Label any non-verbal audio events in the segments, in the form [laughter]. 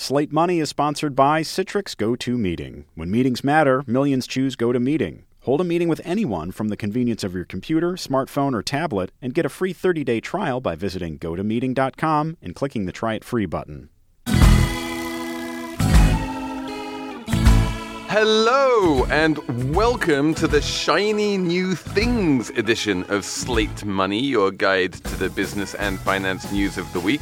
Slate Money is sponsored by Citrix Go To Meeting. When meetings matter, millions choose Go To Meeting. Hold a meeting with anyone from the convenience of your computer, smartphone, or tablet and get a free 30 day trial by visiting gotomeeting.com and clicking the Try It Free button. Hello, and welcome to the shiny new things edition of Slate Money, your guide to the business and finance news of the week.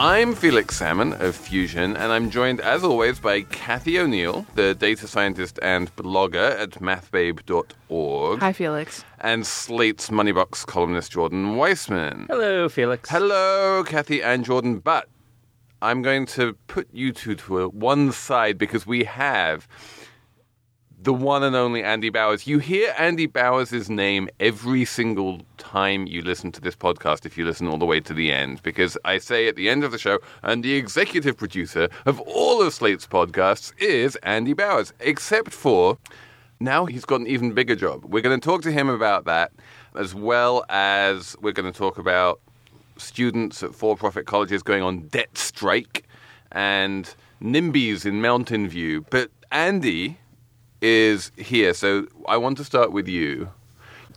I'm Felix Salmon of Fusion, and I'm joined, as always, by Cathy O'Neil, the data scientist and blogger at mathbabe.org. Hi, Felix. And Slate's Moneybox columnist Jordan Weissmann. Hello, Felix. Hello, Cathy and Jordan. But I'm going to put you two to one side because we have the one and only Andy Bowers. You hear Andy Bowers' name every single time you listen to this podcast, if you listen all the way to the end, because I say at the end of the show, and the executive producer of all of Slate's podcasts is Andy Bowers, except for now he's got an even bigger job. We're going to talk to him about that, as well as we're going to talk about students at for profit colleges going on debt strike and NIMBYs in Mountain View. But Andy is here. So I want to start with you.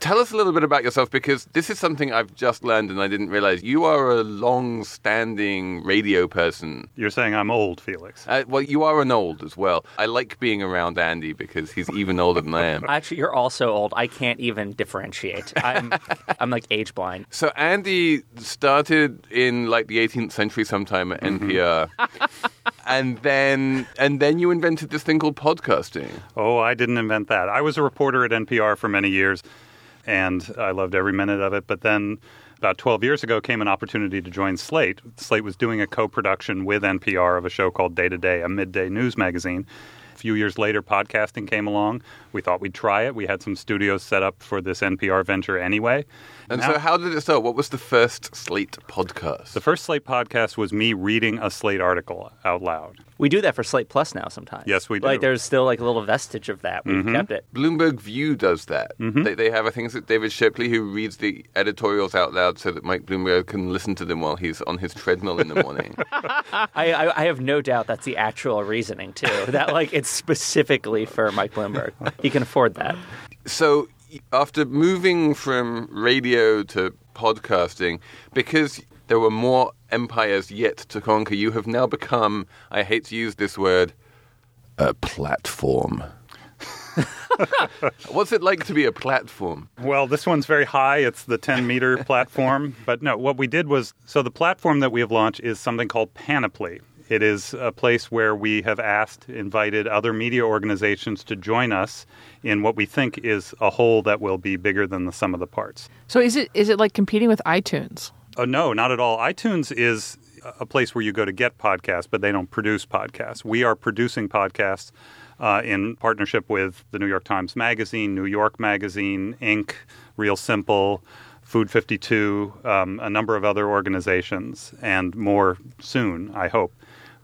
Tell us a little bit about yourself because this is something I've just learned and I didn't realize. You are a long standing radio person. You're saying I'm old, Felix. Uh, well, you are an old as well. I like being around Andy because he's even older than I am. [laughs] Actually, you're also old. I can't even differentiate. I'm, [laughs] I'm like age blind. So Andy started in like the 18th century sometime at NPR. [laughs] and then and then you invented this thing called podcasting. Oh, I didn't invent that. I was a reporter at NPR for many years, and I loved every minute of it. But then, about 12 years ago, came an opportunity to join Slate. Slate was doing a co-production with NPR of a show called Day to Day, a midday news magazine. A few years later, podcasting came along. We thought we'd try it. We had some studios set up for this NPR venture anyway. And Now- so, how did it start? What was the first Slate podcast? The first Slate podcast was me reading a Slate article out loud. We do that for Slate Plus now sometimes. Yes, we do. Like there's still like a little vestige of that. We've Mm-hmm. kept it. Bloomberg View does that. Mm-hmm. They, they have, I think, it's David Shipley who reads the editorials out loud so that Mike Bloomberg can listen to them while he's on his treadmill in the morning. [laughs] I, I, I have no doubt that's the actual reasoning too. [laughs] that like it's specifically for Mike Bloomberg. He can afford that. so, after moving from radio to podcasting, because there were more empires yet to conquer, you have now become, I hate to use this word, a platform. [laughs] What's it like to be a platform? Well, this one's very high. It's the 10 meter [laughs] platform. But no, what we did was so the platform that we have launched is something called Panoply. It is a place where we have asked, invited other media organizations to join us in what we think is a whole that will be bigger than the sum of the parts. So is it is it like competing with iTunes? Oh, no, not at all. iTunes is a place where you go to get podcasts, but they don't produce podcasts. We are producing podcasts uh, in partnership with the New York Times Magazine, New York Magazine, Inc., Real Simple, Food 52, um, a number of other organizations, and more soon, I hope.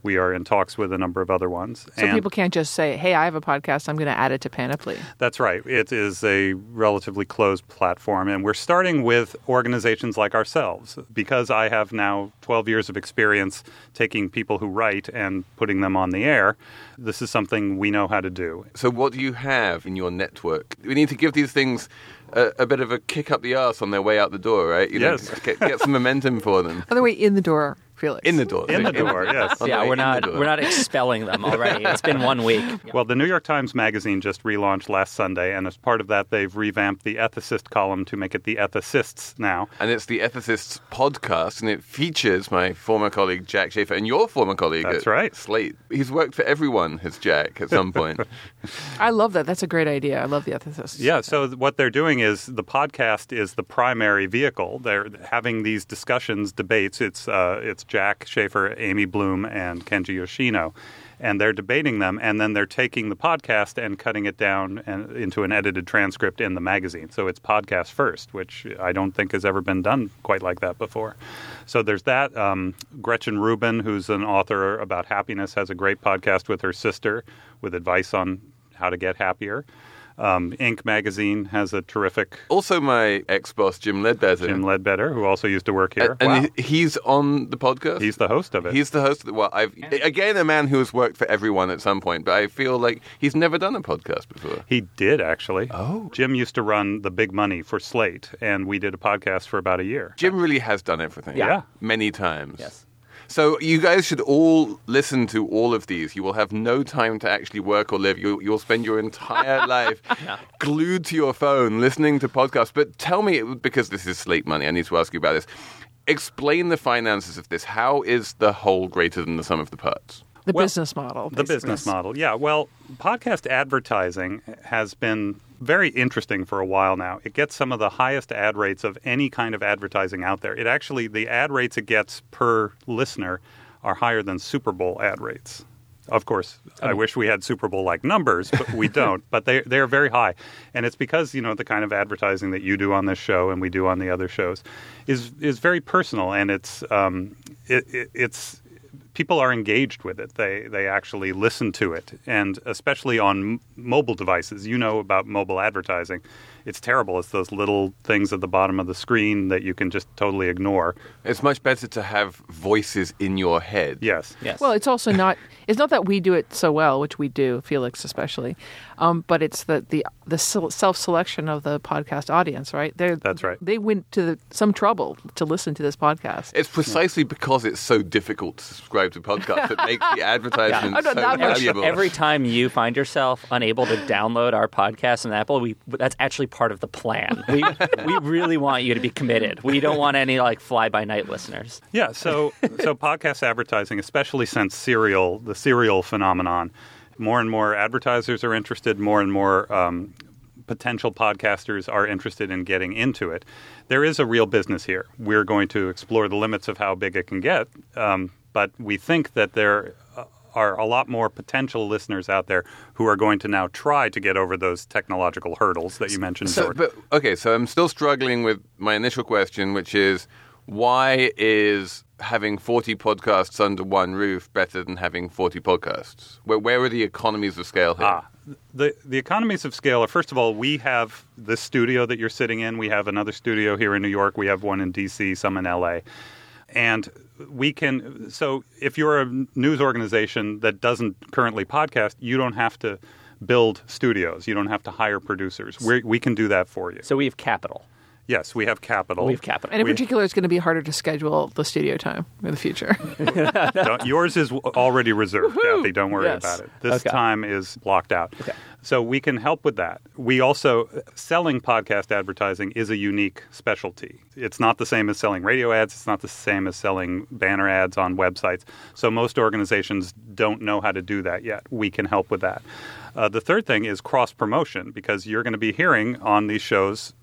We are in talks with a number of other ones. So and people can't just say, "Hey, I have a podcast. I'm going to add it to Panoply." That's right. It is a relatively closed platform, and we're starting with organizations like ourselves because I have now 12 years of experience taking people who write and putting them on the air. This is something we know how to do. So, what do you have in your network? We need to give these things a, a bit of a kick up the arse on their way out the door, right? You know, Yes. get, get some momentum for them. By the way in the door, Felix. In the door. In the door, yes. Yeah, we're not we're not expelling them already. It's been one week. [laughs] Well, the New York Times Magazine just relaunched last Sunday, and as part of that, they've revamped the ethicist column to make it the ethicists now. And it's the Ethicists podcast, and it features my former colleague Jack Shafer and your former colleague That's at right. Slate. He's worked for everyone, has Jack, at some point. [laughs] I love that. That's a great idea. I love the ethicists. Yeah, so what they're doing is the podcast is the primary vehicle. They're having these discussions, debates. It's uh, it's Jack Shafer, Amy Bloom, and Kenji Yoshino, and they're debating them, and then they're taking the podcast and cutting it down and, into an edited transcript in the magazine. So it's podcast first, which I don't think has ever been done quite like that before. So there's that. Um, Gretchen Rubin, who's an author about happiness, has a great podcast with her sister with advice on how to get happier. Um, Inc. magazine has a terrific also, my ex boss, Jim Ledbetter. Jim Ledbetter, who also used to work here. And Wow. he's on the podcast. He's the host of it. He's the host. Of the, well, I've again a man who has worked for everyone at some point, but I feel like he's never done a podcast before. he did actually. Oh. Jim used to run the Big Money for Slate, and we did a podcast for about a year. Jim really has done everything. Yeah. many times. Yes. So you guys should all listen to all of these. You will have no time to actually work or live. You'll, you'll spend your entire [laughs] life glued to your phone listening to podcasts. But tell me, because this is Slate Money, I need to ask you about this. Explain the finances of this. How is the whole greater than the sum of the parts? The Well, business model. The business model, yeah. Well, podcast advertising has been very interesting for a while now. It gets some of the highest ad rates of any kind of advertising out there. It actually, the ad rates it gets per listener are higher than Super Bowl ad rates. Of course, I wish we had Super Bowl like numbers, but we [laughs] don't. but they they are very high, and it's because you know the kind of advertising that you do on this show and we do on the other shows is is very personal, and it's um, it, it, it's people are engaged with it. They they actually listen to it, and especially on m- mobile devices. You know about mobile advertising. It's terrible. It's those little things at the bottom of the screen that you can just totally ignore. It's much better to have voices in your head. Yes. Yes. Well, it's also not. It's not that we do it so well, which we do, Felix especially, um, but it's the the the self selection of the podcast audience, right? They That's right. They went to the, some trouble to listen to this podcast. It's precisely because it's so difficult to subscribe to podcasts that makes the [laughs] advertisement Oh, no, so valuable. Every time you find yourself unable to download our podcast on Apple, we that's actually part of the plan. [laughs] We we really want you to be committed. We don't want any like fly by night listeners. Yeah, so so podcast advertising, especially since serial, the serial phenomenon, more and more advertisers are interested. More and more um, potential podcasters are interested in getting into it. There is a real business here. We're going to explore the limits of how big it can get, um, but we think that there uh, are a lot more potential listeners out there who are going to now try to get over those technological hurdles that you mentioned. So, but okay, so I'm still struggling with my initial question, which is why is having 40 podcasts under one roof better than having 40 podcasts? Where, where are the economies of scale here? Ah, the the economies of scale are first of all we have the studio that you're sitting in. We have another studio here in New York. We have one in D.C., some in L.A. And we can. So if you're a news organization that doesn't currently podcast, you don't have to build studios. You don't have to hire producers. we we can do that for you. So we have capital. Yes, we have capital. We have capital. And in We- particular, it's going to be harder to schedule the studio time in the future. [laughs] Don't- yours is already reserved, Cathy. Don't worry Yes. about it. This Okay. time is blocked out. Okay. So we can help with that. We also, selling podcast advertising is a unique specialty. It's not the same as selling radio ads, it's not the same as selling banner ads on websites. So most organizations don't know how to do that yet. We can help with that. Uh, the third thing is cross promotion because you're going to be hearing on these shows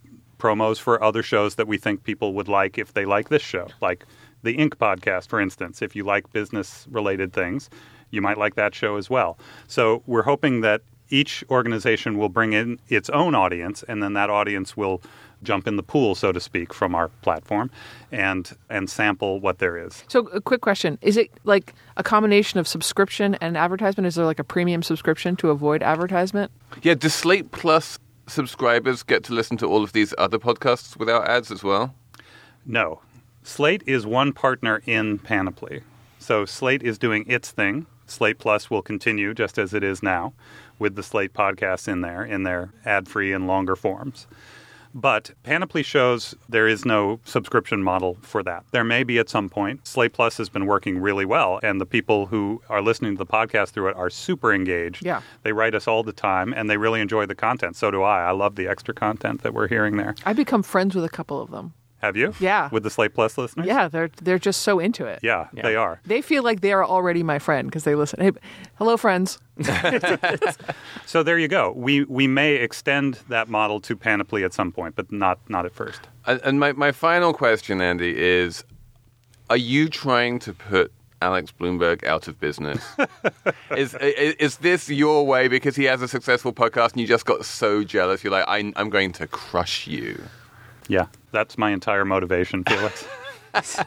promos for other shows that we think people would like if they like this show, like the Inc. podcast, for instance. If you like business related things, you might like that show as well. So we're hoping that each organization will bring in its own audience, and then that audience will jump in the pool, so to speak, from our platform and and sample what there is. so, a quick question: Is it like a combination of subscription and advertisement? Is there like a premium subscription to avoid advertisement? Yeah, do Slate Plus subscribers get to listen to all of these other podcasts without ads as well? No. Slate is one partner in Panoply. So Slate is doing its thing. Slate Plus will continue just as it is now with the Slate podcasts in there, in their ad free and longer forms. But Panoply shows there is no subscription model for that. There may be at some point. Slate Plus has been working really well, and the people who are listening to the podcast through it are super engaged. Yeah. They write us all the time, and they really enjoy the content. So do I. I love the extra content that we're hearing there. I've become friends with a couple of them. Have you? Yeah. With the Slate Plus listeners? Yeah, they're they're just so into it. Yeah, they are. They feel like they are already my friend because they listen. Hey, hello, friends. [laughs] [laughs] So there you go. We we may extend that model to Panoply at some point, but not not at first. And, and my, my final question, Andy, is Are you trying to put Alex Blumberg out of business? [laughs] is, is is this your way because he has a successful podcast and you just got so jealous? You're like, I, I'm going to crush you. Yeah, that's my entire motivation, Felix. [laughs]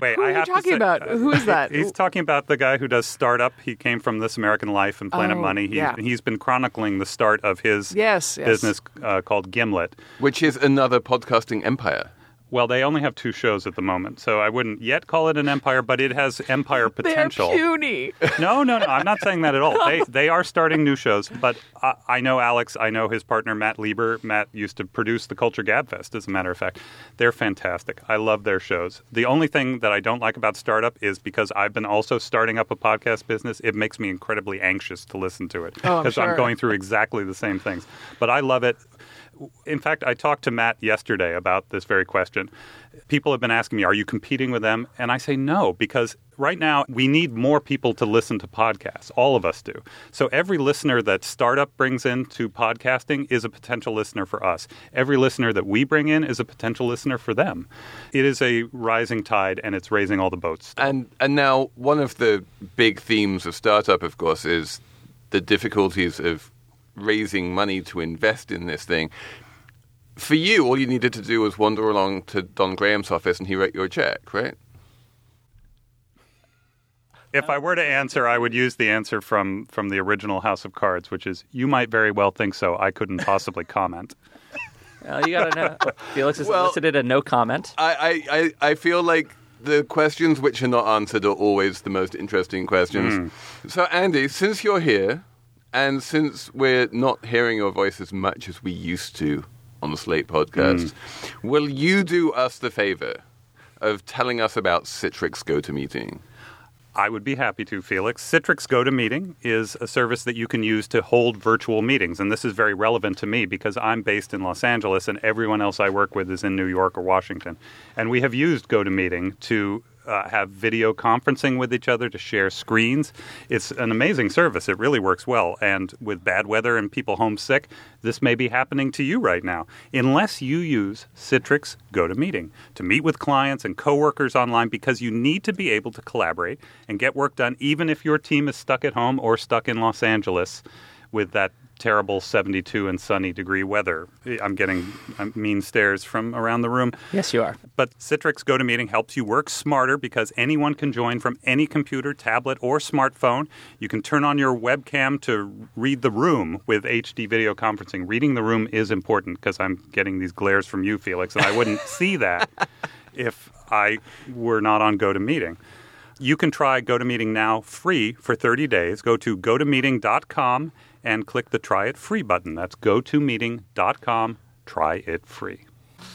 Wait, Who I are you have to talking say- about? Who is that? He's talking about the guy who does startup. He came from This American Life and Planet Oh, Money. He, yeah. He's been chronicling the start of his Yes, yes. business uh, called Gimlet. Which is another podcasting empire. Well, they only have two shows at the moment, so I wouldn't yet call it an empire, but it has empire [laughs] potential. They're puny. No, no, no. I'm not saying that at all. [laughs] They they are starting new shows, but I, I know Alex. I know his partner Matt Lieber. Matt used to produce the Culture Gabfest. As a matter of fact, they're fantastic. I love their shows. The only thing that I don't like about startup is because I've been also starting up a podcast business. It makes me incredibly anxious to listen to it Oh, I'm because sure. I'm going through exactly the same things. But I love it. In fact, I talked to Matt yesterday about this very question. People have been asking me, Are you competing with them? And I say no, because right now we need more people to listen to podcasts. All of us do. So every listener that Startup brings into podcasting is a potential listener for us. Every listener that we bring in is a potential listener for them. It is a rising tide and it's raising all the boats. And and now one of the big themes of startup, of course, is the difficulties of raising money to invest in this thing. For you, all you needed to do was wander along to Don Graham's office and he wrote you a check, right? If I were to answer, I would use the answer from, from the original House of Cards, which is, You might very well think so. I couldn't possibly [laughs] comment. Uh, you gotta know. Felix has Well- elicited a no comment. I, I, I, I feel like the questions which are not answered are always the most interesting questions. So, Andy, since you're here, and since we're not hearing your voice as much as we used to on the Slate podcast, hmm. will you do us the favor of telling us about Citrix GoToMeeting? I would be happy to, Felix. Citrix GoToMeeting is a service that you can use to hold virtual meetings. And this is very relevant to me because I'm based in Los Angeles and everyone else I work with is in New York or Washington. And we have used GoToMeeting to uh, have video conferencing with each other, to share screens. It's an amazing service. It really works well. And with bad weather and people homesick, this may be happening to you right now. Unless you use Citrix GoToMeeting to meet with clients and coworkers online because you need to be able to collaborate and get work done even if your team is stuck at home or stuck in Los Angeles with that terrible 72 and sunny degree weather. I'm getting uh, mean stares from around the room. Yes, you are. But Citrix GoToMeeting helps you work smarter because anyone can join from any computer, tablet, or smartphone. You can turn on your webcam to read the room with HD video conferencing. Reading the room is important because I'm getting these glares from you, Felix, and I wouldn't [laughs] see that if I were not on GoToMeeting. You can try GoToMeeting now free for 30 days. Go to gotomeeting.com and click the try it free button. That's gotomeeting.com. Try it free.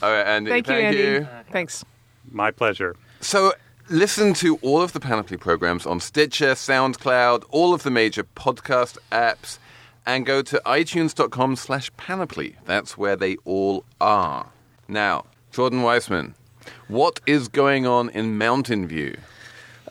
All right, Andy. Thank, you, Andy. you. Thanks. My pleasure. So listen to all of the Panoply programs on Stitcher, SoundCloud, all of the major podcast apps, and go to itunes.com slash panoply. That's where they all are. Now, Jordan Weissmann, what is going on in Mountain View?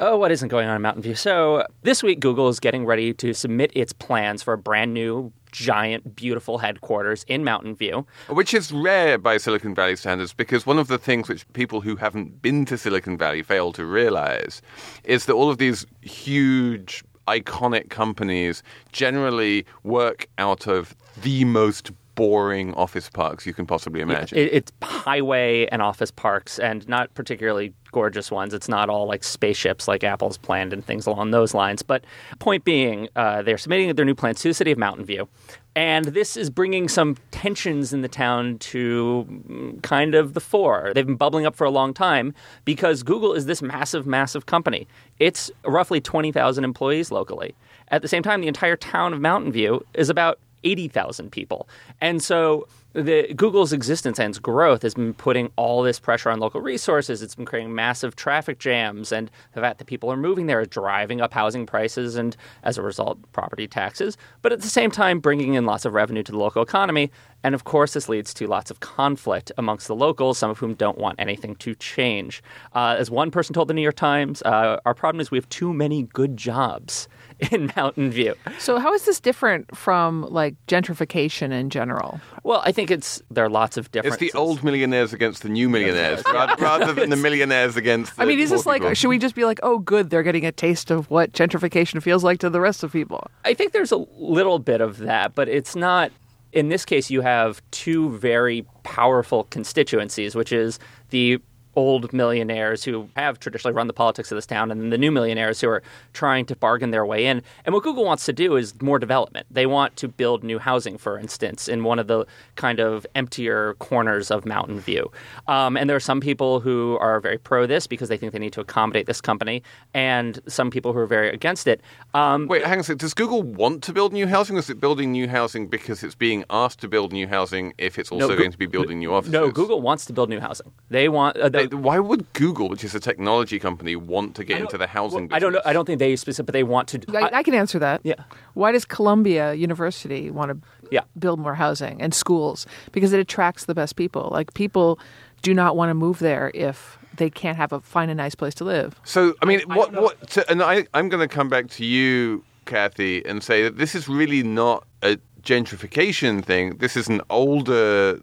Oh, what isn't going on in Mountain View? So this week, Google is getting ready to submit its plans for a brand new, giant, beautiful headquarters in Mountain View. Which is rare by Silicon Valley standards because one of the things which people who haven't been to Silicon Valley fail to realize is that all of these huge, iconic companies generally work out of the most boring office parks you can possibly imagine. It, it's highway and office parks, and not particularly gorgeous ones. It's not all like spaceships like Apple's planned and things along those lines. But point being, uh, they're submitting their new plans to the city of Mountain View. And this is bringing some tensions in the town to mm, kind of the fore. They've been bubbling up for a long time because Google is this massive, massive company. It's roughly 20,000 employees locally. At the same time, the entire town of Mountain View is about 80,000 people. And so the Google's existence and its growth has been putting all this pressure on local resources. It's been creating massive traffic jams, and the fact that people are moving there is driving up housing prices and, as a result, property taxes. But at the same time, bringing in lots of revenue to the local economy. And of course, this leads to lots of conflict amongst the locals, some of whom don't want anything to change. Uh, as one person told the New York Times, uh, our problem is we have too many good jobs [laughs] in Mountain View. So, how is this different from like gentrification in general? Well, I think it's there are lots of different. It's the old millionaires against the new millionaires, rather, rather than the [laughs] millionaires against the I mean, is this like, people. should we just be like, oh, good, they're getting a taste of what gentrification feels like to the rest of people? I think there's a little bit of that, but it's not. In this case, you have two very powerful constituencies, which is the old millionaires who have traditionally run the politics of this town, and then the new millionaires who are trying to bargain their way in. And what Google wants to do is more development. They want to build new housing, for instance, in one of the kind of emptier corners of Mountain View. Um, and there are some people who are very pro this because they think they need to accommodate this company, and some people who are very against it. Um, Wait, hang on a second. Does Google want to build new housing, or is it building new housing because it's being asked to build new housing if it's also Goo- going to be building new offices? No, Google wants to build new housing. They want. Uh, They- Why would Google, which is a technology company, want to get into the housing business? I don't know. I don't think they specific, but they want to. I, I can answer that. Yeah. Why does Columbia University want to Yeah. build more housing and schools? Because it attracts the best people. Like people do not want to move there if they can't have a find a nice place to live. So, I mean, what, what, to, and I, I'm going to come back to you, Cathy, and say that this is really not a gentrification thing. This is an older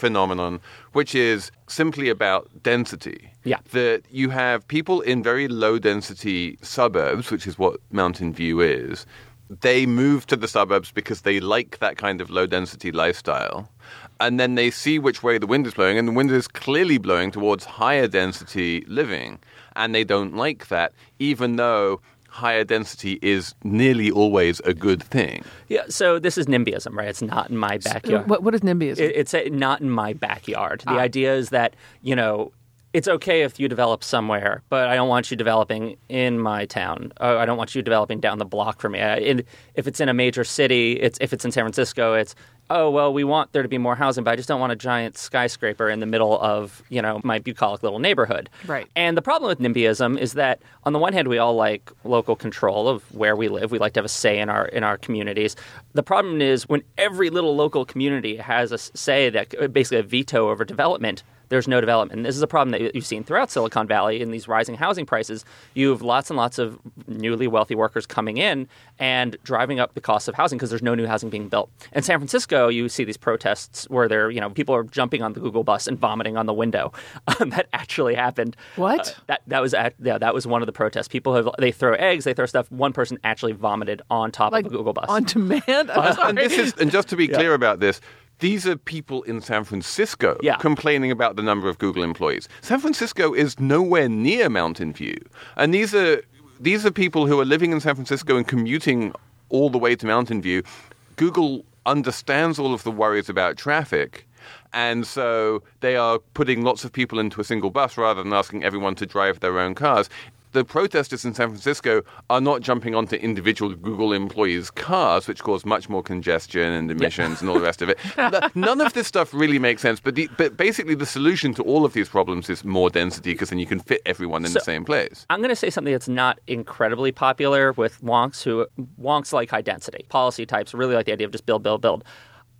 phenomenon, which is simply about density. Yeah. That you have people in very low density suburbs, which is what Mountain View is. They move to the suburbs because they like that kind of low density lifestyle. And then they see which way the wind is blowing, and the wind is clearly blowing towards higher density living. And they don't like that, even though higher density is nearly always a good thing. Yeah. So this is NIMBYism, right? It's not in my backyard. What, what is NIMBYism? It, it's a, not in my backyard. Ah. The idea is that you know it's okay if you develop somewhere, but I don't want you developing in my town. Uh, I don't want you developing down the block from me. If it's in a major city, it's if it's in San Francisco, it's oh well, we want there to be more housing, but I just don't want a giant skyscraper in the middle of you know my bucolic little neighborhood. Right. And the problem with NIMBYism is that on the one hand, we all like local control of where we live. We like to have a say in our in our communities. The problem is when every little local community has a say that basically a veto over development. There's no development. And this is a problem that you've seen throughout Silicon Valley in these rising housing prices. You have lots and lots of newly wealthy workers coming in and driving up the cost of housing because there's no new housing being built. In San Francisco, you see these protests where they're, you know, people are jumping on the Google bus and vomiting on the window. [laughs] Um, that actually happened. What? Uh, that that was at, yeah, that was one of the protests. People have they throw eggs, they throw stuff. One person actually vomited on top like of a Google bus. on demand? [laughs] I'm and this is, and just to be [laughs] clear about this, these are people in San Francisco Yeah. complaining about the number of Google employees. San Francisco is nowhere near Mountain View, and these are these are people who are living in San Francisco and commuting all the way to Mountain View. Google understands all of the worries about traffic. And so they are putting lots of people into a single bus rather than asking everyone to drive their own cars. The protesters in San Francisco are not jumping onto individual Google employees' cars, which cause much more congestion and emissions and all the rest of it. [laughs] None of this stuff really makes sense. But, the, but basically, the solution to all of these problems is more density because then you can fit everyone in the same place. I'm going to say something that's not incredibly popular with wonks who wonks like high density. Policy types really like the idea of just build, build, build.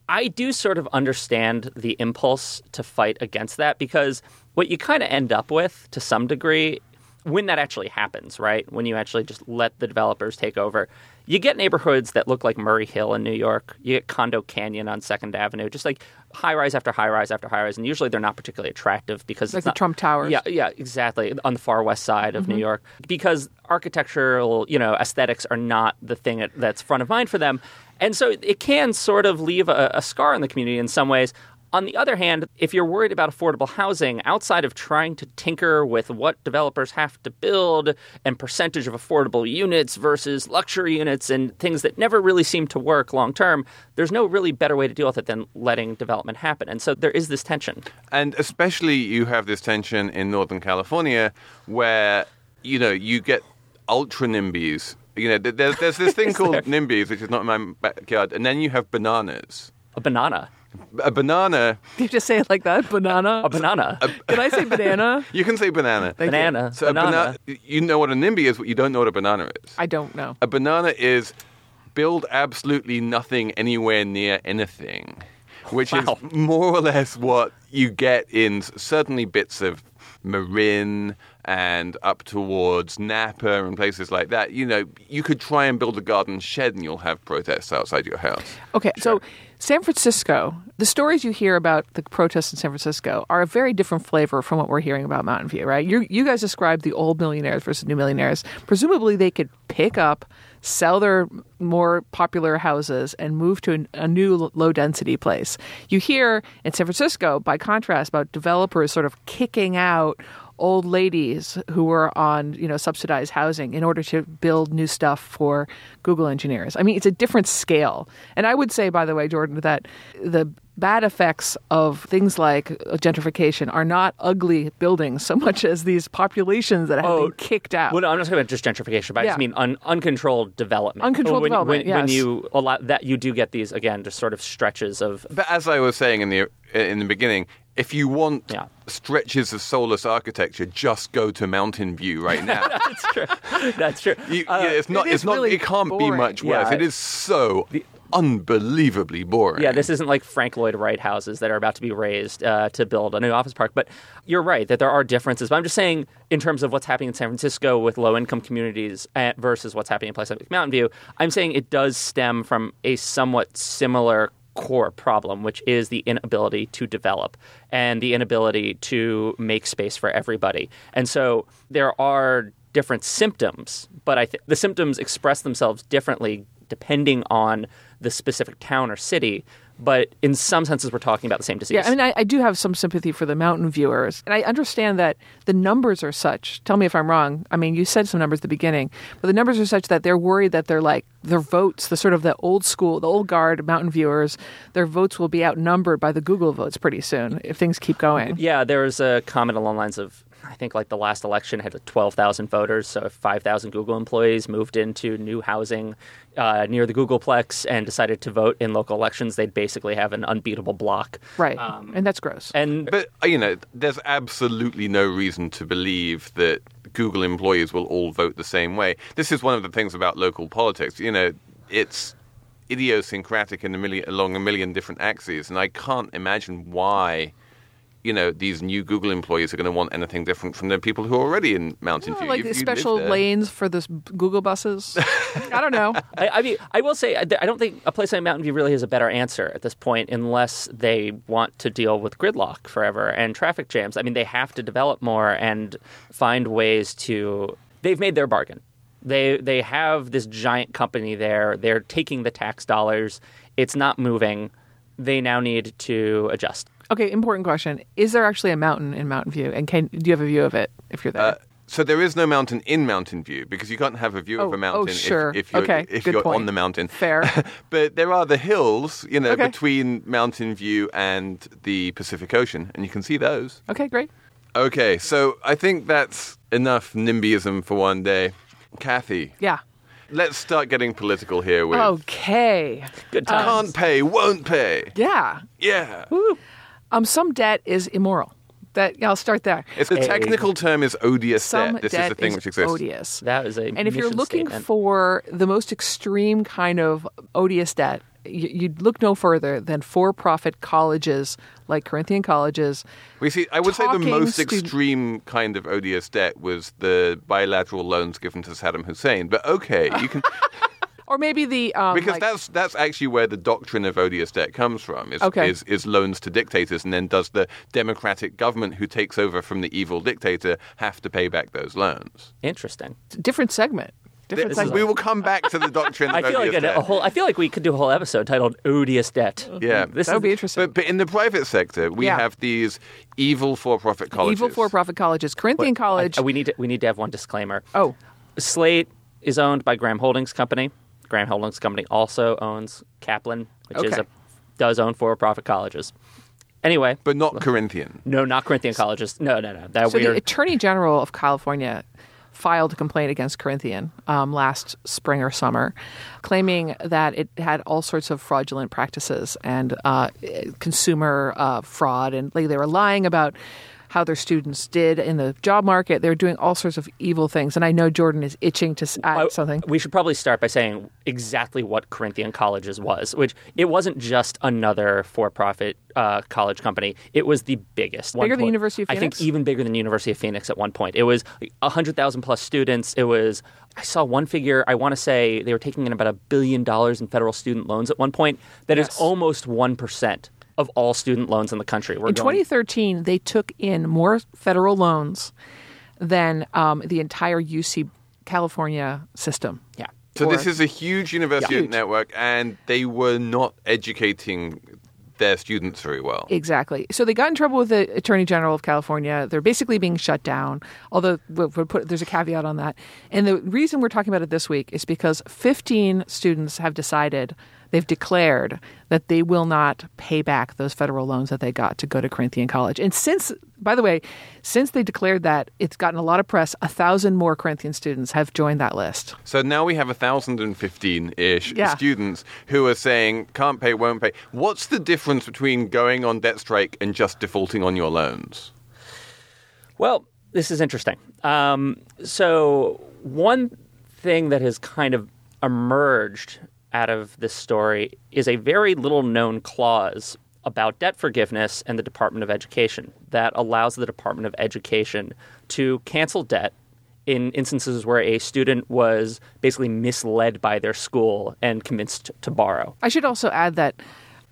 I do sort of understand the impulse to fight against that because what you kind of end up with to some degree when that actually happens, right? When you actually just let the developers take over, you get neighborhoods that look like Murray Hill in New York. You get Condo Canyon on Second Avenue, just like high rise after high rise after high rise, and usually they're not particularly attractive because Like it's the Trump Towers. Yeah, yeah, exactly. On the far west side of New mm-hmm. York, because architectural, you know, aesthetics are not the thing that's front of mind for them, and so it can sort of leave a, a scar in the community in some ways. On the other hand, if you're worried about affordable housing, outside of trying to tinker with what developers have to build and percentage of affordable units versus luxury units and things that never really seem to work long term, there's no really better way to deal with it than letting development happen. And so there is this tension. And especially you have this tension in Northern California where, you know, you get ultra NIMBYs. You know, there's, there's this [laughs] thing called NIMBYs, which is not in my backyard. And then you have bananas. A banana. A banana, You just say it like that, banana. A banana. Can I say banana? [laughs] you can say banana. Thank you. banana. So a banana. bana- you know what a NIMBY is, but you don't know what a banana is. I don't know. A banana is build absolutely nothing anywhere near anything, which Wow. is more or less what you get in certainly bits of Marin and up towards Napa and places like that. You know, you could try and build a garden shed and you'll have protests outside your house. Okay, so San Francisco, the stories you hear about the protests in San Francisco are a very different flavor from what we're hearing about Mountain View, right? You you guys described the old millionaires versus new millionaires. Presumably, they could pick up, sell their more popular houses, and move to a, a new low density place. You hear in San Francisco, by contrast, about developers sort of kicking out old ladies who were on you know subsidized housing in order to build new stuff for Google engineers. I mean, it's a different scale. And I would say, by the way, Jordan, that the bad effects of things like gentrification are not ugly buildings so much as these populations that have been oh, kicked out. Well, no, I'm not talking about just gentrification, but I just mean un- uncontrolled development. Uncontrolled when, development, When, when yes. you allow that, you do get these again, just sort of stretches of. But as I was saying in the in the beginning, if you want Yeah. stretches of soulless architecture, just go to Mountain View right now. [laughs] That's true. That's true. You, Uh, yeah, it's not. it it's not. really it can't be much worse. Yeah. it is so unbelievably boring. Yeah, this isn't like Frank Lloyd Wright houses that are about to be raised uh, to build a new office park. But you're right that there are differences. But I'm just saying, in terms of what's happening in San Francisco with low income communities uh, versus what's happening in places like Mountain View, I'm saying it does stem from a somewhat similar core problem, which is the inability to develop and the inability to make space for everybody. And so there are different symptoms, but I th- the symptoms express themselves differently depending on the specific town or city. But in some senses, we're talking about the same disease. Yeah, I mean, I, I do have some sympathy for the mountain viewers, and I understand that the numbers are such. Tell me if I'm wrong. I mean, you said some numbers at the beginning, but the numbers are such that they're worried that they're like their votes, the sort of the old school, the old guard mountain viewers, their votes will be outnumbered by the Google votes pretty soon if things keep going. Yeah, there was a comment along the lines of I think like the last election had 12,000 voters. So if 5,000 Google employees moved into new housing uh, near the Googleplex and decided to vote in local elections, they'd basically have an unbeatable block. Right, and that's gross. And But uh, you know, there's absolutely no reason to believe that Google employees will all vote the same way. This is one of the things about local politics. You know, it's idiosyncratic in a million, along a million different axes, and I can't imagine why. You know, these new Google employees are going to want anything different from the people who are already in Mountain View. like You- you special lanes for this Google buses. [laughs] I don't know. I, I mean, I will say, I I don't think a place like Mountain View really has a better answer at this point, unless they want to deal with gridlock forever and traffic jams. I mean, they have to develop more and find ways to. They've made their bargain. They they have this giant company there. They're taking the tax dollars. It's not moving. They now need to adjust. Okay, important question: Is there actually a mountain in Mountain View, and can do you have a view of it if you're there? Uh, so there is no mountain in Mountain View because you can't have a view Oh, of a oh, mountain if- sure. if, you're, Okay, if you're on the mountain. Fair. [laughs] but there are the hills, you know, Okay. between Mountain View and the Pacific Ocean, and you can see those. okay, great. Okay, so I think that's enough NIMBYism for one day. Cathy, Yeah. let's start getting political here with Okay. Good times. can't pay, won't pay. Yeah. Yeah. Um, some debt is immoral. That yeah, I'll start there. It's the A- technical term is odious Some debt. This debt is the thing is which exists. odious. that is a And if you're mission looking statement. for the most extreme kind of odious debt, you, you'd look no further than for-profit colleges like Corinthian colleges. We see. I would say the Talking most student- extreme kind of odious debt was the bilateral loans given to Saddam Hussein. But okay, you can [laughs] Or maybe the um, because like- that's that's actually where the doctrine of odious debt comes from. Is, Okay. is is loans to dictators, and then does the democratic government who takes over from the evil dictator have to pay back those loans? Interesting. different segment. Different segment. we will come back to the doctrine. [laughs] Of I feel like a, debt. a whole. I feel like we could do a whole episode titled "Odious Debt." Yeah. this that is would be interesting. But, but in the private sector, we Yeah. have these evil for-profit colleges. Evil for-profit colleges. Corinthian College. I- we need to. We need to have one disclaimer. oh, Slate is owned by Graham Holdings Company. Graham Holdings Company also owns Kaplan, which is a does own for-profit colleges. Anyway, but not Corinthian. no, not Corinthian colleges. No, no, no. That so weird. the Attorney General of California filed a complaint against Corinthian um, last spring or summer, claiming that it had all sorts of fraudulent practices and uh, consumer uh, fraud, and like, they were lying about how their students did in the job market. They were doing all sorts of evil things, and I know Jordan is itching to add I- something. We should probably start by saying exactly what Corinthian Colleges was, which it wasn't just another for-profit uh, college company. It was the biggest. One Bigger than University of I think even bigger than University of Phoenix at one point. It was hundred thousand plus students. It was. I saw one figure. I want to say they were taking in about a billion dollars in federal student loans at one point. That is Yes. almost one percent of all student loans in the country. We're In going, 2013, they took in more federal loans than um, the entire UC California system. yeah. So Or- this is a huge university Huge. network, and they were not educating their students very well. Exactly. So they got in trouble with the Attorney General of California. They're basically being shut down. Although we'll we'll put, there's a caveat on that. And the reason we're talking about it this week is because 15 students have decided, they've declared that they will not pay back those federal loans that they got to go to Corinthian College. And since, by the way, since they declared that, it's gotten a lot of press. A thousand more Corinthian students have joined that list. So now we have 1,015-ish Yeah. students who are saying, can't pay, won't pay. What's the difference between going on debt strike and just defaulting on your loans? Well, this is interesting. Um, so, one thing that has kind of emerged out of this story is a very little known clause about debt forgiveness and the Department of Education that allows the Department of Education to cancel debt in instances where a student was basically misled by their school and convinced to borrow. I should also add that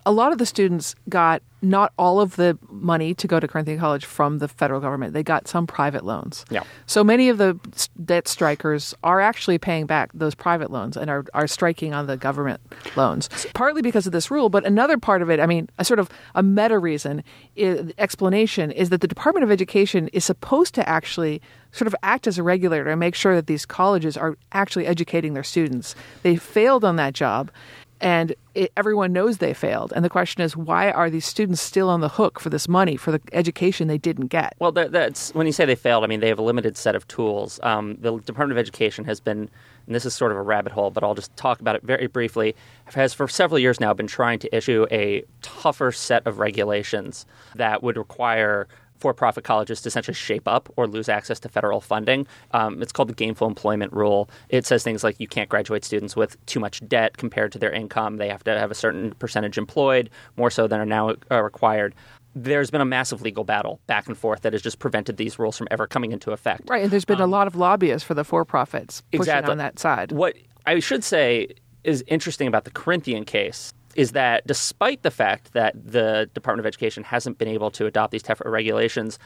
a lot of the students got not all of the money to go to Corinthian College from the federal government. They got some private loans. Yeah. So many of the debt strikers are actually paying back those private loans and are, are striking on the government loans, partly because of this rule. But another part of it, I mean, a sort of a meta reason, is, explanation is that the Department of Education is supposed to actually sort of act as a regulator and make sure that these colleges are actually educating their students. They failed on that job and it, everyone knows they failed. And the question is, why are these students still on the hook for this money for the education they didn't get? Well, that, that's when you say they failed. I mean, they have a limited set of tools. Um, the Department of Education has been, and this is sort of a rabbit hole, but I'll just talk about it very briefly. Has for several years now been trying to issue a tougher set of regulations that would require for-profit colleges to essentially shape up or lose access to federal funding. Um, it's called the Gainful Employment Rule. It says things like you can't graduate students with too much debt compared to their income. They have to have a certain percentage employed, more so than are now uh, required. There's been a massive legal battle back and forth that has just prevented these rules from ever coming into effect. Right, and there's been a lot of lobbyists for the for-profits pushing Exactly. on that side. What I should say is interesting about the Corinthian case is that despite the fact that the Department of Education hasn't been able to adopt these tougher regulations,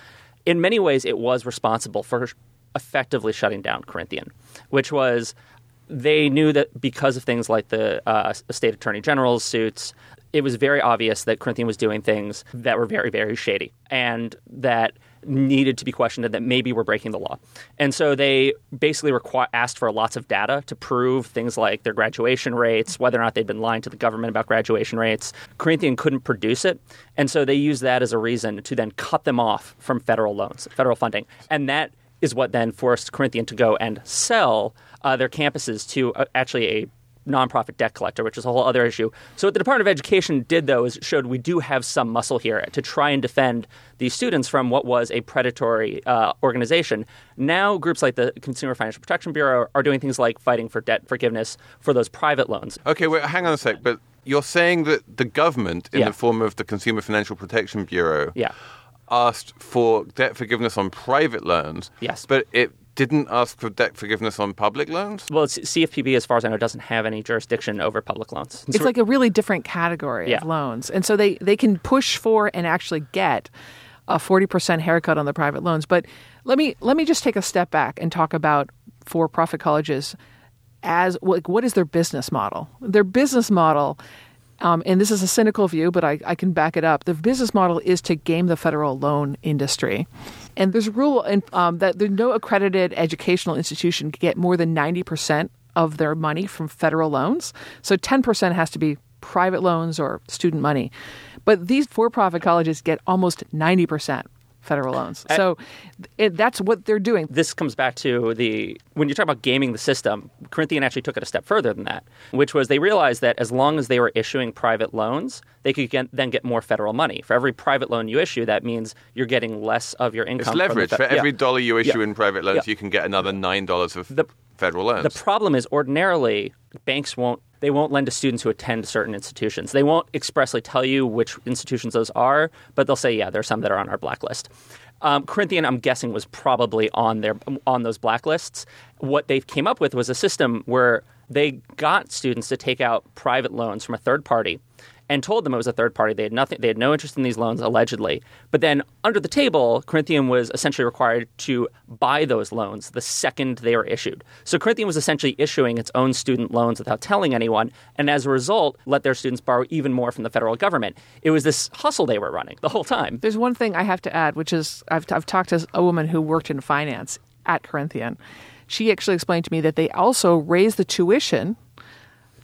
in many ways it was responsible for effectively shutting down Corinthian, which was they knew that because of things like the uh, state attorney general's suits, it was very obvious that Corinthian was doing things that were very, very shady and that needed to be questioned and that maybe were breaking the law. And so they basically requ- asked for lots of data to prove things like their graduation rates, whether or not they'd been lying to the government about graduation rates. Corinthian couldn't produce it. And so they used that as a reason to then cut them off from federal loans, federal funding. And that is what then forced Corinthian to go and sell uh, their campuses to uh, actually a nonprofit debt collector, which is a whole other issue. So what the Department of Education did, though, is showed we do have some muscle here to try and defend these students from what was a predatory uh, organization. Now, groups like the Consumer Financial Protection Bureau are doing things like fighting for debt forgiveness for those private loans. Okay, wait, hang on a sec. But you're saying that the government, in Yeah. the form of the Consumer Financial Protection Bureau, Yeah. asked for debt forgiveness on private loans. Yes. But it didn't ask for debt forgiveness on public loans? Well, it's, CFPB, as far as I know, doesn't have any jurisdiction over public loans. It's like a really different category Yeah. of loans. And so they, they can push for and actually get a 40% haircut on the private loans. But let me let me just take a step back and talk about for-profit colleges as like what is their business model? Their business model um, and this is a cynical view, but I, I can back it up. The business model is to game the federal loan industry. And there's a rule in, um, that there, no accredited educational institution can get more than 90% of their money from federal loans. So 10% has to be private loans or student money. But these for profit colleges get almost 90% federal loans. So it, that's what they're doing. this comes back to the when you talk about gaming the system, Corinthian actually took it a step further than that, which was they realized that as long as they were issuing private loans, they could get, then get more federal money. For every private loan you issue, that means you're getting less of your income. It's leverage. fe- For every Yeah. dollar you issue Yeah. in private loans, Yeah. you can get another $9 of The- federal loans. The problem is ordinarily banks won't they won't lend to students who attend certain institutions. They won't expressly tell you which institutions those are, but they'll say, yeah, there are some that are on our blacklist. Um, Corinthian, I'm guessing, was probably on their on those blacklists. What they came up with was a system where they got students to take out private loans from a third party and told them it was a third party. They had nothing. They had no interest in these loans, allegedly. But then, under the table, Corinthian was essentially required to buy those loans the second they were issued. So Corinthian was essentially issuing its own student loans without telling anyone, and as a result, let their students borrow even more from the federal government. It was this hustle they were running the whole time. There's one thing I have to add, which is I've, I've talked to a woman who worked in finance at Corinthian. She actually explained to me that they also raised the tuition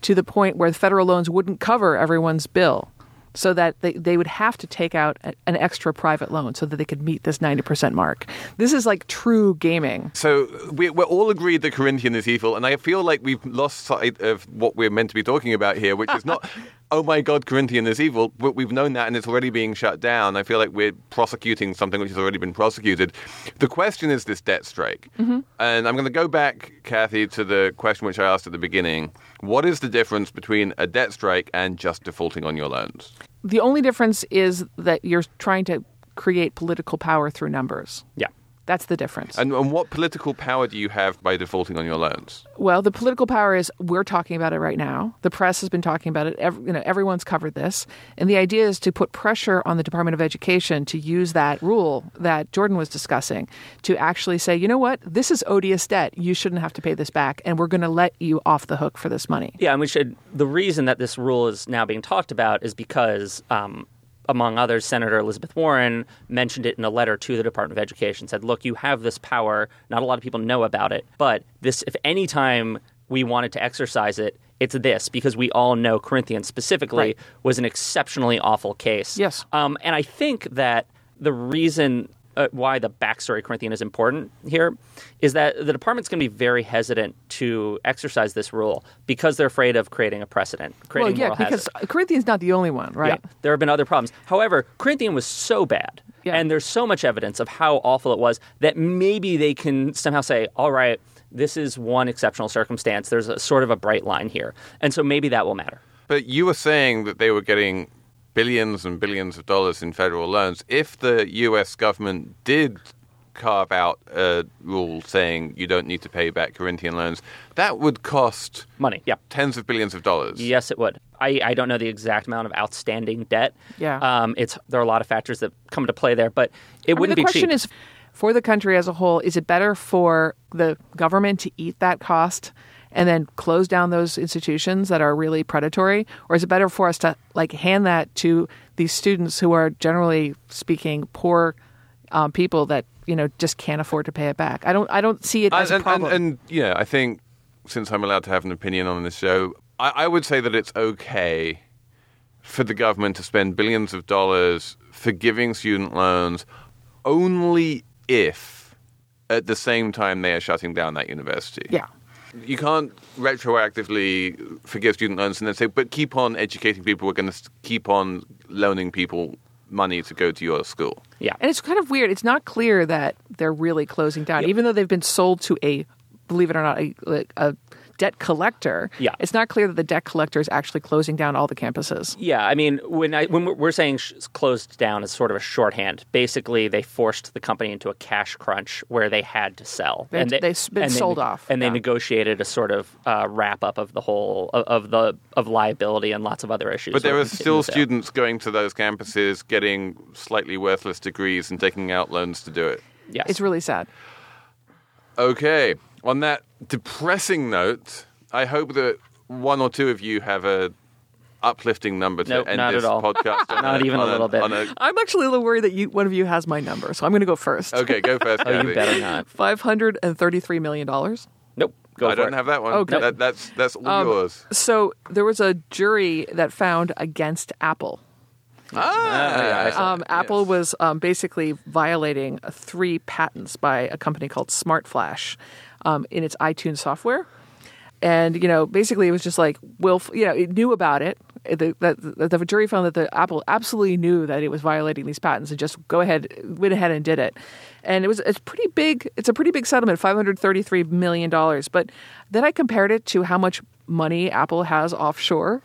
to the point where federal loans wouldn't cover everyone's bill. So that they, they would have to take out a- an extra private loan so that they could meet this 90% mark. This is like true gaming. So we, we're all agreed that Corinthian is evil, and I feel like we've lost sight of what we're meant to be talking about here, which is not, [laughs] oh my God, Corinthian is evil. But we've known that, and it's already being shut down. I feel like we're prosecuting something which has already been prosecuted. The question is this debt strike, mm-hmm. and I'm going to go back, Cathy, to the question which I asked at the beginning. What is the difference between a debt strike and just defaulting on your loans? The only difference is that you're trying to create political power through numbers. Yeah. That's the difference. And, and what political power do you have by defaulting on your loans? Well, the political power is we're talking about it right now. The press has been talking about it. Every, you know, everyone's covered this, and the idea is to put pressure on the Department of Education to use that rule that Jordan was discussing to actually say, you know what, this is odious debt. You shouldn't have to pay this back, and we're going to let you off the hook for this money. Yeah, and we should. The reason that this rule is now being talked about is because, um, among others, Senator Elizabeth Warren mentioned it in a letter to the Department of Education. Said, "Look, you have this power. Not a lot of people know about it, but this, if any time we wanted to exercise it." It's this because we all know Corinthians specifically Right. was an exceptionally awful case. Yes. Um, and I think that the reason uh, why the backstory Corinthian is important here is that the department's going to be very hesitant to exercise this rule because they're afraid of creating a precedent, Well, yeah, moral because hazard. Corinthian's not the only one, right? Yeah, there have been other problems. However, Corinthian was so bad, Yeah. and there's so much evidence of how awful it was that maybe they can somehow say, "All right, this is one exceptional circumstance. There's a sort of a bright line here," and so maybe that will matter. But you were saying that they were getting billions and billions of dollars in federal loans. If the US government did carve out a rule saying you don't need to pay back Corinthian loans, that would cost Money, yeah. tens of billions of dollars. Yes, it would. I, I don't know the exact amount of outstanding debt. Yeah. Um, it's there are a lot of factors that come to play there, but it I wouldn't be the be question cheap. is for the country as a whole is it better for the government to eat that cost and then close down those institutions that are really predatory, or is it better for us to like hand that to these students who are generally speaking poor um, people that you know just can't afford to pay it back? I don't I don't see it as and, a problem. And, and yeah, I think since I'm allowed to have an opinion on this show, I, I would say that it's okay for the government to spend billions of dollars forgiving student loans only if at the same time they are shutting down that university. yeah. You can't retroactively forgive student loans and then say, but keep on educating people. We're going to keep on loaning people money to go to your school. Yeah. And it's kind of weird. It's not clear that they're really closing down, even though they've been sold to a, believe it or not, a, a debt collector. Yeah. It's not clear that the debt collector is actually closing down all the campuses. Yeah, I mean, when I when we're saying sh- closed down is sort of a shorthand, basically they forced the company into a cash crunch where they had to sell, They- they've been and sold they, off, and yeah. they negotiated a sort of uh, wrap up of the whole of, of the of liability and lots of other issues. But there sort are still the sale. students going to those campuses, getting slightly worthless degrees and taking out loans to do it. Yes. It's really sad. Okay. On that depressing note, I hope that one or two of you have a uplifting number to Nope, end not this at all. podcast. on [laughs] Not even a on little bit. on a- I'm actually a little worried that you one of you has my number, so I'm going to go first. okay, go [laughs] first. Oh, you better not. [laughs] Five hundred and thirty-three million dollars. Nope. Go I for don't it. have that one. Okay. That, that's that's all Um, yours. So there was a jury that found against Apple. Ah, Um, Apple was um, basically violating three patents by a company called SmartFlash um, in its iTunes software. And you know, basically, it was just like Wilf. You know, it knew about it. The, the, the jury found that the Apple absolutely knew that it was violating these patents and just go ahead, went ahead and did it. And it was it's pretty big. It's a pretty big settlement, five hundred thirty three million dollars. But then I compared it to how much money Apple has offshore.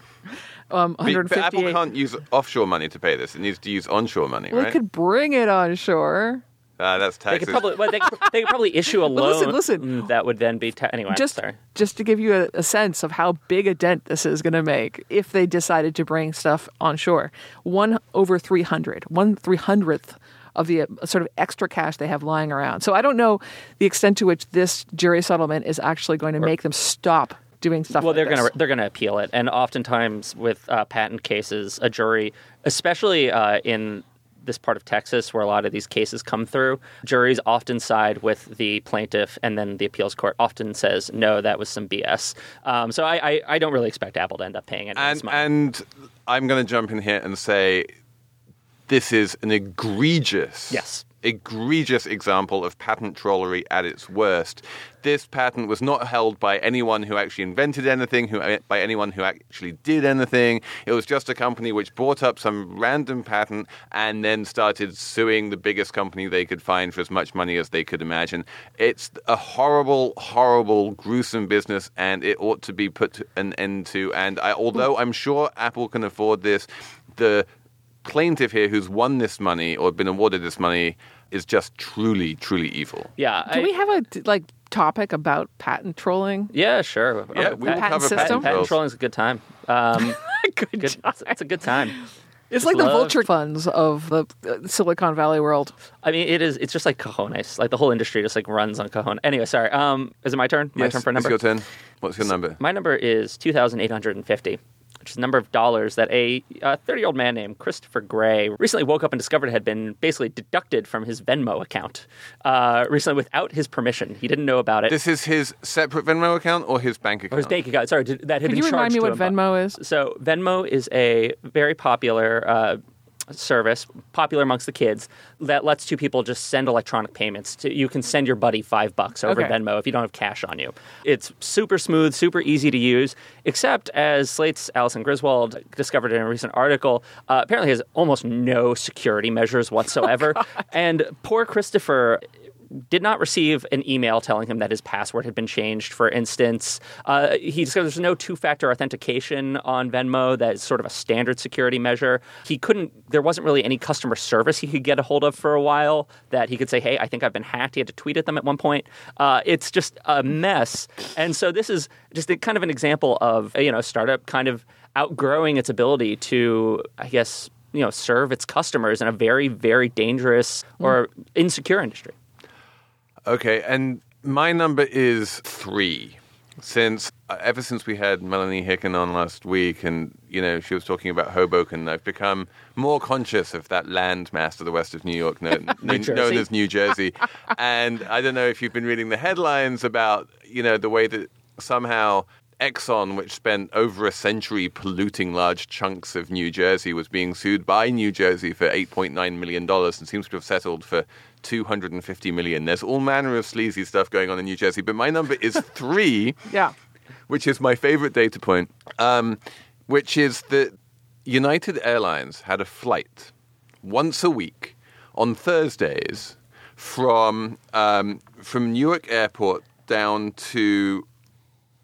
Um, Apple can't use offshore money to pay this. It needs to use onshore money, Well, right? it could bring it onshore. Ah, that's They could probably well, they, could, they could probably issue a [laughs] loan. listen, listen. mm, That would then be ta- anyway. just sorry. just to give you a, a sense of how big a dent this is going to make if they decided to bring stuff onshore. One over 300, one three hundredth of the uh, sort of extra cash they have lying around. So I don't know the extent to which this jury settlement is actually going to make them stop doing stuff. Well, like they're going to they're going to appeal it, and oftentimes with uh, patent cases, a jury, especially uh, in this part of Texas where a lot of these cases come through, juries often side with the plaintiff, and then the appeals court often says no, that was some BS. Um, so I, I, I don't really expect Apple to end up paying any of and and I'm going to jump in here and say this is an egregious, Yes. Egregious example of patent trollery at its worst. This patent was not held by anyone who actually invented anything, who by anyone who actually did anything. It was just a company which bought up some random patent and then started suing the biggest company they could find for as much money as they could imagine. It's a horrible, horrible, gruesome business, and it ought to be put an end to. And I, although I'm sure Apple can afford this, the plaintiff here who's won this money or been awarded this money is just truly, truly evil. yeah, Do I- we have a like topic about patent trolling? yeah, sure. Yeah, Uh, we will patent cover system? patent patent trolling is a good time. Um, [laughs] Good good, job. it's, it's a good time. It's like the vulture funds of the uh, Silicon Valley world. I mean, it is. It's just like cojones. Like the whole industry just like runs on cojones. Anyway, sorry. Um, is it my turn? My Yes, turn for a it's number. your turn. What's your number? My number is two thousand eight hundred and fifty, which is the number of dollars that a thirty-year-old man named Christopher Gray recently woke up and discovered had been basically deducted from his Venmo account uh, recently without his permission. He didn't know about it. This is his separate Venmo account or his bank account? or his bank account. Sorry, that had Could been you remind me what Venmo is? So Venmo is a very popular uh, service, popular amongst the kids, that lets two people just send electronic payments. To, you can send your buddy five bucks over Okay. Venmo if you don't have cash on you. It's super smooth, super easy to use, except as Slate's Alison Griswold discovered in a recent article, uh, apparently has almost no security measures [laughs] whatsoever. and poor Christopher did not receive an email telling him that his password had been changed, for instance. Uh, he discovered there's no two factor authentication on Venmo. That is sort of a standard security measure. He couldn't, there wasn't really any customer service he could get a hold of for a while that he could say, hey, I think I've been hacked. He had to tweet at them at one point. Uh, it's just a mess. And so this is just a, kind of an example of, you know, a startup kind of outgrowing its ability to, I guess, you know, serve its customers in a very, very dangerous or insecure industry. Okay, and my number is three. since uh, ever since we had Melanie Hicken on last week, and you know she was talking about Hoboken, I've become more conscious of that landmass to the west of New York, known, [laughs] known as New Jersey. [laughs] and I don't know if you've been reading the headlines about you know the way that somehow Exxon, which spent over a century polluting large chunks of New Jersey, was being sued by New Jersey for $8.9 million and seems to have settled for 250 million. There's all manner of sleazy stuff going on in New Jersey, but my number is [laughs] three, Yeah. which is my favorite data point, um, which is that United Airlines had a flight once a week on Thursdays from um, from Newark Airport down to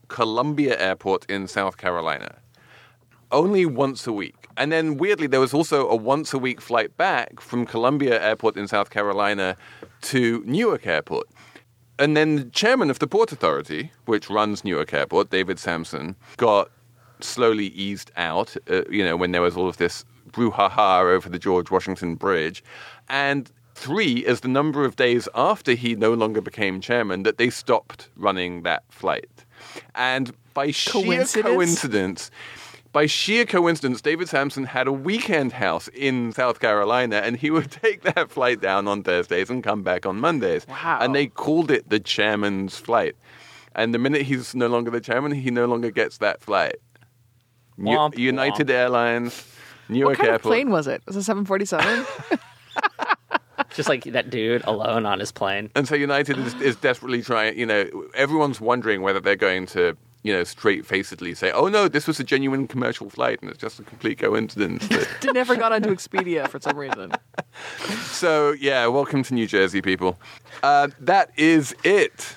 Columbia Airport in South Carolina. Only once a week. And then weirdly, there was also a once a week flight back from Columbia Airport in South Carolina to Newark Airport. And then the chairman of the Port Authority, which runs Newark Airport, David Samson, got slowly eased out, uh, you know, when there was all of this brouhaha over the George Washington Bridge. And three is the number of days after he no longer became chairman that they stopped running that flight. And by sheer Coincidence? by sheer coincidence, David Samson had a weekend house in South Carolina, and he would [laughs] take that flight down on Thursdays and come back on Mondays. Wow. And they called it the chairman's flight. And the minute he's no longer the chairman, he no longer gets that flight. Womp United womp. Airlines, Newark What kind Airport. of plane was it? Was it 747? [laughs] Just like that dude alone on his plane. And so United is, is desperately trying, you know, everyone's wondering whether they're going to, you know, straight facedly say, oh no, this was a genuine commercial flight and it's just a complete coincidence. That... [laughs] It never got onto Expedia for some reason. [laughs] so, yeah, welcome to New Jersey, people. Uh, that is it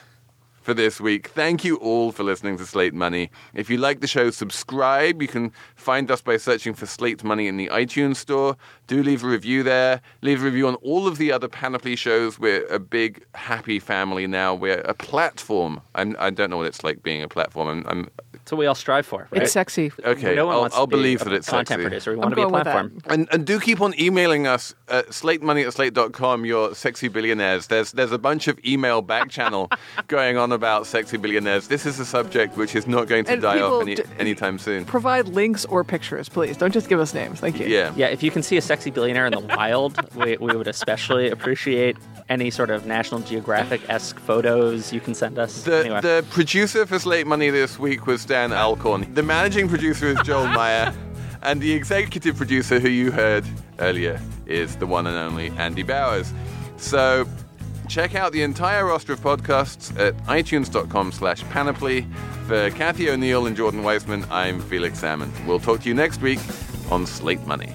for this week. Thank you all for listening to Slate Money. If you like the show, subscribe. You can find us by searching for Slate Money in the iTunes store. Do leave a review there. Leave a review on all of the other Panoply shows. We're a big, happy family now. We're a platform. I'm, I don't know what it's like being a platform. I'm, I'm That's what we all strive for, right? It's sexy. okay. No one I'll, wants I'll to believe a that it's content sexy. producer. We I'm want to be a that. platform. And, and do keep on emailing us at slatemoney at slate.com, your sexy billionaires. There's, there's a bunch of email back channel [laughs] going on about sexy billionaires. This is a subject which is not going to And die off any, d- anytime soon. Provide links or pictures, please. Don't just give us names. Thank you. Yeah. Yeah, if you can see a sexy billionaire in the wild, we, we would especially appreciate any sort of National Geographic esque photos you can send us. The, anyway. the producer for Slate Money this week was Dan Alcorn. The managing producer is Joel [laughs] Meyer. And the executive producer who you heard earlier is the one and only Andy Bowers. So check out the entire roster of podcasts at itunes.com slash panoply. For Cathy O'Neil and Jordan Weissmann, I'm Felix Salmon. We'll talk to you next week on Slate Money.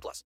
plus.